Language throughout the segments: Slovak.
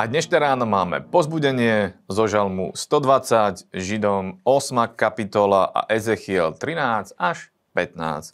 A dnešné ráno máme pozbudenie zo žalmu 120, Židom 8 kapitola a Ezechiel 13 až 15.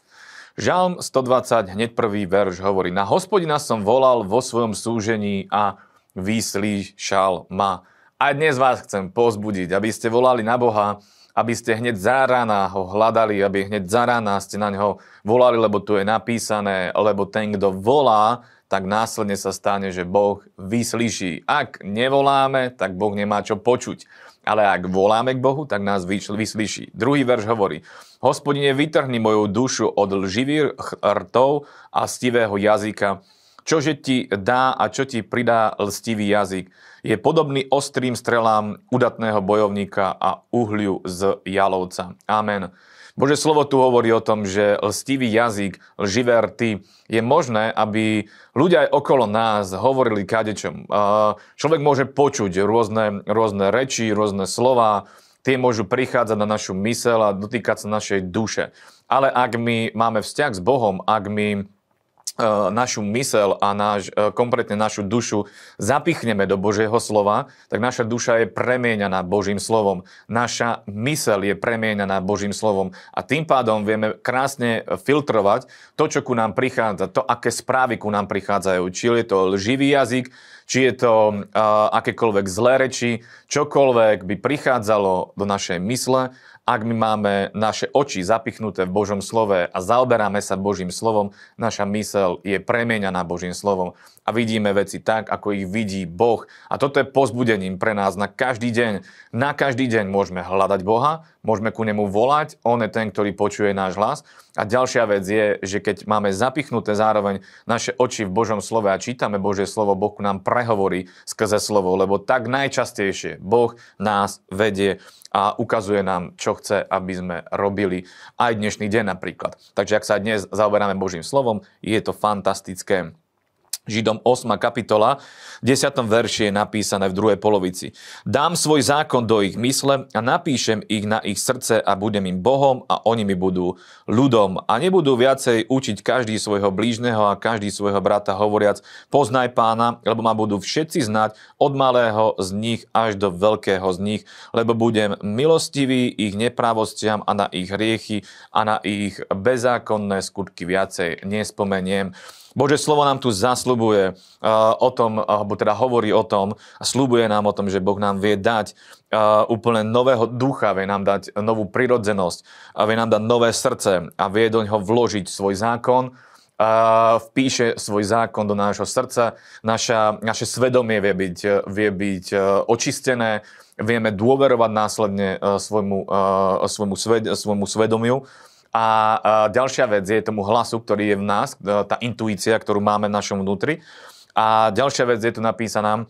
Žalm 120, hneď prvý verš hovorí, na hospodina som volal vo svojom súžení a vyslíšal ma. A dnes vás chcem pozbudiť, aby ste volali na Boha, aby ste hneď za rána ho hľadali, aby hneď za rána ste na neho volali, lebo tu je napísané, lebo ten, kto volá, tak následne sa stane, že Boh vyslyší. Ak nevoláme, tak Boh nemá čo počuť. Ale ak voláme k Bohu, tak nás vyslyší. Druhý verš hovorí, hospodine, vytrhni moju dušu od lživých rtov a stivého jazyka. Čože ti dá a čo ti pridá lstivý jazyk? Je podobný ostrým strelám udatného bojovníka a uhliu z jalovca. Amen. Bože slovo tu hovorí o tom, že lstivý jazyk, lživé rty, je možné, aby ľudia aj okolo nás hovorili kadečom. Človek môže počuť rôzne, rôzne reči, rôzne slova, tie môžu prichádzať na našu mysel a dotýkať sa našej duše. Ale ak my máme vzťah s Bohom, ak my našu mysel a náš, e, kompletne našu dušu zapichneme do Božieho slova, tak naša duša je premieňaná Božím slovom. Naša mysel je premieňaná Božím slovom a tým pádom vieme krásne filtrovať to, čo ku nám prichádza, to, aké správy ku nám prichádzajú. Či je to lživý jazyk, či je to uh, akékoľvek zlé reči, čokoľvek by prichádzalo do našej mysle ak my máme naše oči zapichnuté v Božom slove a zaoberáme sa Božím slovom, naša mysel je premieňaná Božím slovom a vidíme veci tak, ako ich vidí Boh. A toto je pozbudením pre nás na každý deň. Na každý deň môžeme hľadať Boha, môžeme ku nemu volať, on je ten, ktorý počuje náš hlas. A ďalšia vec je, že keď máme zapichnuté zároveň naše oči v Božom slove a čítame Božie slovo, Boh ku nám prehovorí skrze slovo, lebo tak najčastejšie Boh nás vedie a ukazuje nám, čo chce, aby sme robili aj dnešný deň napríklad. Takže ak sa dnes zaoberáme Božím slovom, je to fantastické. Židom 8. kapitola, v 10. verši je napísané v druhej polovici. Dám svoj zákon do ich mysle a napíšem ich na ich srdce a budem im Bohom a oni mi budú ľudom. A nebudú viacej učiť každý svojho blížneho a každý svojho brata hovoriac poznaj pána, lebo ma budú všetci znať od malého z nich až do veľkého z nich, lebo budem milostivý ich nepravostiam a na ich hriechy a na ich bezákonné skutky viacej nespomeniem. Bože slovo nám tu zaslubuje uh, o tom, alebo teda hovorí o tom a slúbuje nám o tom, že Boh nám vie dať uh, úplne nového ducha, vie nám dať novú prirodzenosť, vie nám dať nové srdce a vie do neho vložiť svoj zákon, a vpíše svoj zákon do nášho srdca, naša, naše svedomie vie byť, vie byť očistené, vieme dôverovať následne svojmu, svojmu, sved, svojmu svedomiu a ďalšia vec je tomu hlasu, ktorý je v nás, e, tá intuícia, ktorú máme v našom vnútri. A ďalšia vec je tu napísaná,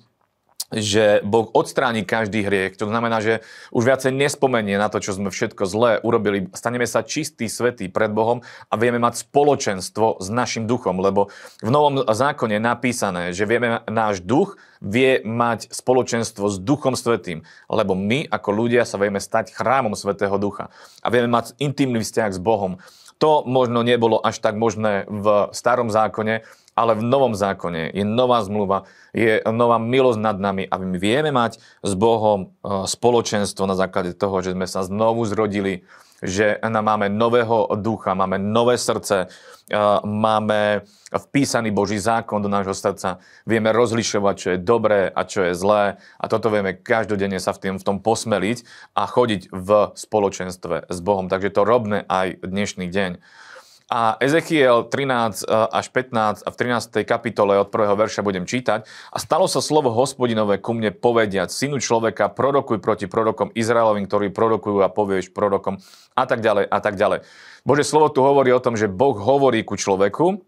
že Boh odstráni každý hriech. To znamená, že už viacej nespomenie na to, čo sme všetko zlé urobili. Staneme sa čistí, svetí pred Bohom a vieme mať spoločenstvo s našim duchom, lebo v Novom zákone je napísané, že vieme, náš duch vie mať spoločenstvo s Duchom Svetým, lebo my ako ľudia sa vieme stať chrámom Svetého Ducha a vieme mať intimný vzťah s Bohom. To možno nebolo až tak možné v starom zákone, ale v novom zákone je nová zmluva, je nová milosť nad nami a my vieme mať s Bohom e, spoločenstvo na základe toho, že sme sa znovu zrodili, že máme nového ducha, máme nové srdce, e, máme vpísaný Boží zákon do nášho srdca, vieme rozlišovať, čo je dobré a čo je zlé a toto vieme každodenne sa v, tým, v tom posmeliť a chodiť v spoločenstve s Bohom. Takže to robme aj dnešný deň. A Ezechiel 13 e, až 15 a v 13. kapitole od prvého verša budem čítať. A stalo sa slovo hospodinové ku mne povediať, synu človeka, prorokuj proti prorokom Izraelovým, ktorí prorokujú a povieš prorokom a tak ďalej a tak ďalej. Bože slovo tu hovorí o tom, že Boh hovorí ku človeku,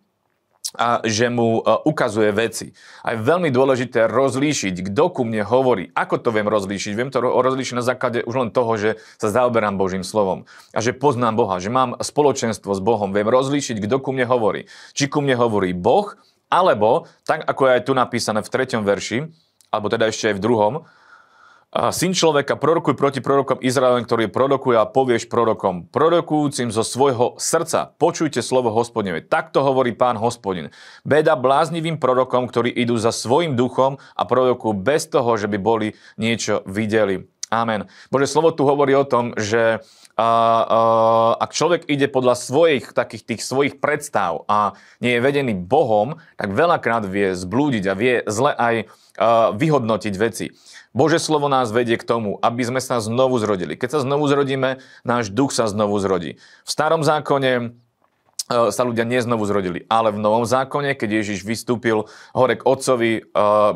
a že mu e, ukazuje veci. A je veľmi dôležité rozlíšiť, kto ku mne hovorí. Ako to viem rozlíšiť? Viem to rozlíšiť na základe už len toho, že sa zaoberám Božím slovom a že poznám Boha, že mám spoločenstvo s Bohom. Viem rozlíšiť, kto ku mne hovorí. Či ku mne hovorí Boh, alebo, tak ako je aj tu napísané v treťom verši, alebo teda ešte aj v druhom, A syn človeka, prorokuj proti prorokom Izraelem, ktorý prorokuje a povieš prorokom, prorokujúcim zo svojho srdca, počujte slovo hospodine. Takto hovorí pán hospodin. Beda bláznivým prorokom, ktorí idú za svojim duchom a prorokujú bez toho, že by boli niečo videli. Amen. Bože slovo tu hovorí o tom, že a, a, ak človek ide podľa svojich takých tých svojich predstav a nie je vedený Bohom, tak veľakrát vie zblúdiť a vie zle aj a, vyhodnotiť veci. Bože slovo nás vedie k tomu, aby sme sa znovu zrodili. Keď sa znovu zrodíme, náš duch sa znovu zrodí. V starom zákone sa ľudia neznovu zrodili. Ale v Novom zákone, keď Ježiš vystúpil hore k Otcovi, e,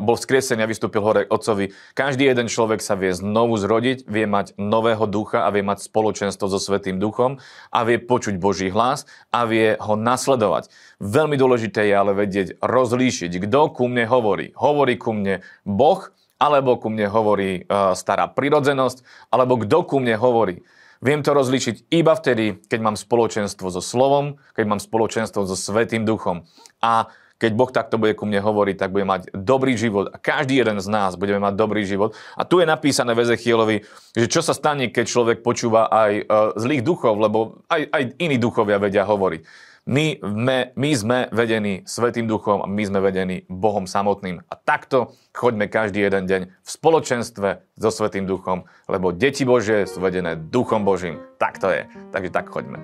bol vzkriesený a vystúpil hore k Otcovi, každý jeden človek sa vie znovu zrodiť, vie mať nového ducha a vie mať spoločenstvo so Svetým duchom a vie počuť Boží hlas a vie ho nasledovať. Veľmi dôležité je ale vedieť, rozlíšiť, kto ku mne hovorí. Hovorí ku mne Boh, alebo ku mne hovorí uh, stará prirodzenosť, alebo kto ku mne hovorí. Viem to rozlišiť iba vtedy, keď mám spoločenstvo so slovom, keď mám spoločenstvo so Svetým duchom. A keď Boh takto bude ku mne hovoriť, tak bude mať dobrý život a každý jeden z nás budeme mať dobrý život. A tu je napísané v Ezechielovi, že čo sa stane, keď človek počúva aj uh, zlých duchov, lebo aj, aj iní duchovia vedia hovoriť. My, my, my sme vedení Svetým duchom a my sme vedení Bohom samotným. A takto choďme každý jeden deň v spoločenstve so Svetým duchom, lebo deti Bože sú vedené Duchom Božím. Tak to je. Takže tak choďme.